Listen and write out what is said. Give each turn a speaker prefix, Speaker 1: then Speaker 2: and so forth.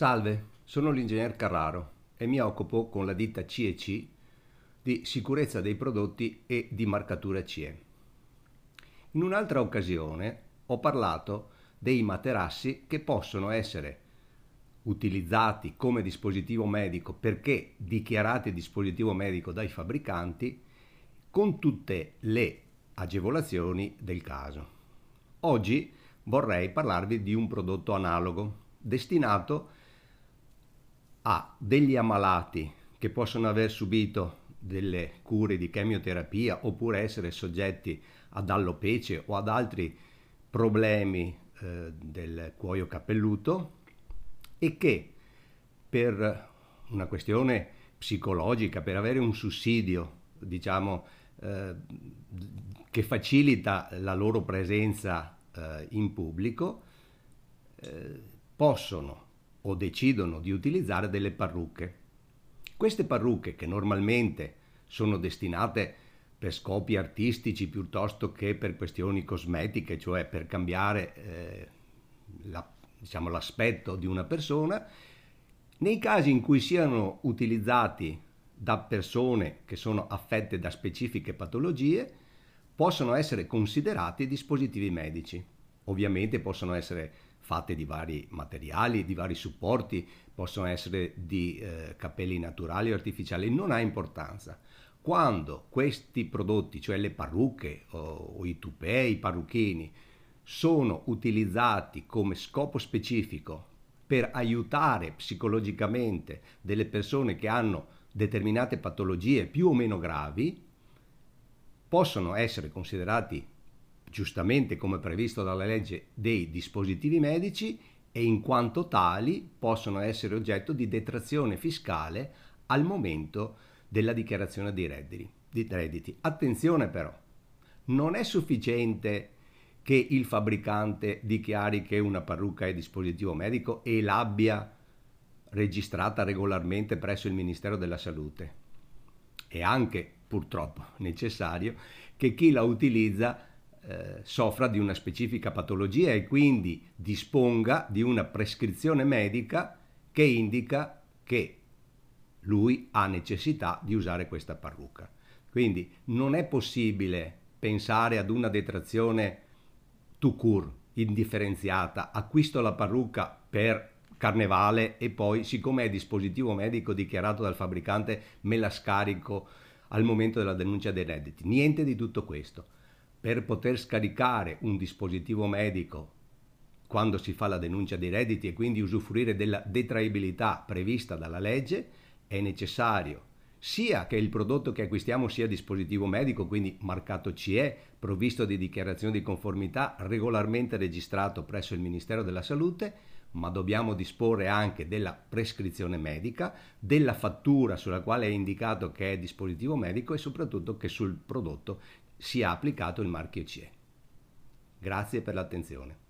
Speaker 1: Salve, sono l'ingegner Carraro e mi occupo con la ditta CEC di sicurezza dei prodotti e di marcatura CE. In un'altra occasione ho parlato dei materassi che possono essere utilizzati come dispositivo medico perché dichiarati dispositivo medico dai fabbricanti con tutte le agevolazioni del caso. Oggi vorrei parlarvi di un prodotto analogo destinato a degli ammalati che possono aver subito delle cure di chemioterapia oppure essere soggetti ad allopece o ad altri problemi eh, del cuoio capelluto e che per una questione psicologica, per avere un sussidio, diciamo, eh, che facilita la loro presenza eh, in pubblico, eh, possono o decidono di utilizzare delle parrucche. Queste parrucche che normalmente sono destinate per scopi artistici piuttosto che per questioni cosmetiche, cioè per cambiare eh, la, diciamo, l'aspetto di una persona, nei casi in cui siano utilizzati da persone che sono affette da specifiche patologie, possono essere considerati dispositivi medici. Ovviamente possono essere fatte di vari materiali, di vari supporti, possono essere di eh, capelli naturali o artificiali, non ha importanza. Quando questi prodotti, cioè le parrucche o, o i tupè, i parrucchini, sono utilizzati come scopo specifico per aiutare psicologicamente delle persone che hanno determinate patologie più o meno gravi, possono essere considerati giustamente come previsto dalla legge dei dispositivi medici e in quanto tali possono essere oggetto di detrazione fiscale al momento della dichiarazione dei redditi. Di redditi. Attenzione però, non è sufficiente che il fabbricante dichiari che una parrucca è dispositivo medico e l'abbia registrata regolarmente presso il Ministero della Salute. È anche purtroppo necessario che chi la utilizza eh, soffra di una specifica patologia e quindi disponga di una prescrizione medica che indica che lui ha necessità di usare questa parrucca. Quindi non è possibile pensare ad una detrazione to cure, indifferenziata, acquisto la parrucca per carnevale e poi siccome è dispositivo medico dichiarato dal fabbricante me la scarico al momento della denuncia dei redditi. Niente di tutto questo per poter scaricare un dispositivo medico quando si fa la denuncia dei redditi e quindi usufruire della detraibilità prevista dalla legge, è necessario sia che il prodotto che acquistiamo sia dispositivo medico, quindi marcato CE, provvisto di dichiarazione di conformità, regolarmente registrato presso il Ministero della Salute, ma dobbiamo disporre anche della prescrizione medica, della fattura sulla quale è indicato che è dispositivo medico e soprattutto che sul prodotto sia applicato il marchio CE. Grazie per l'attenzione.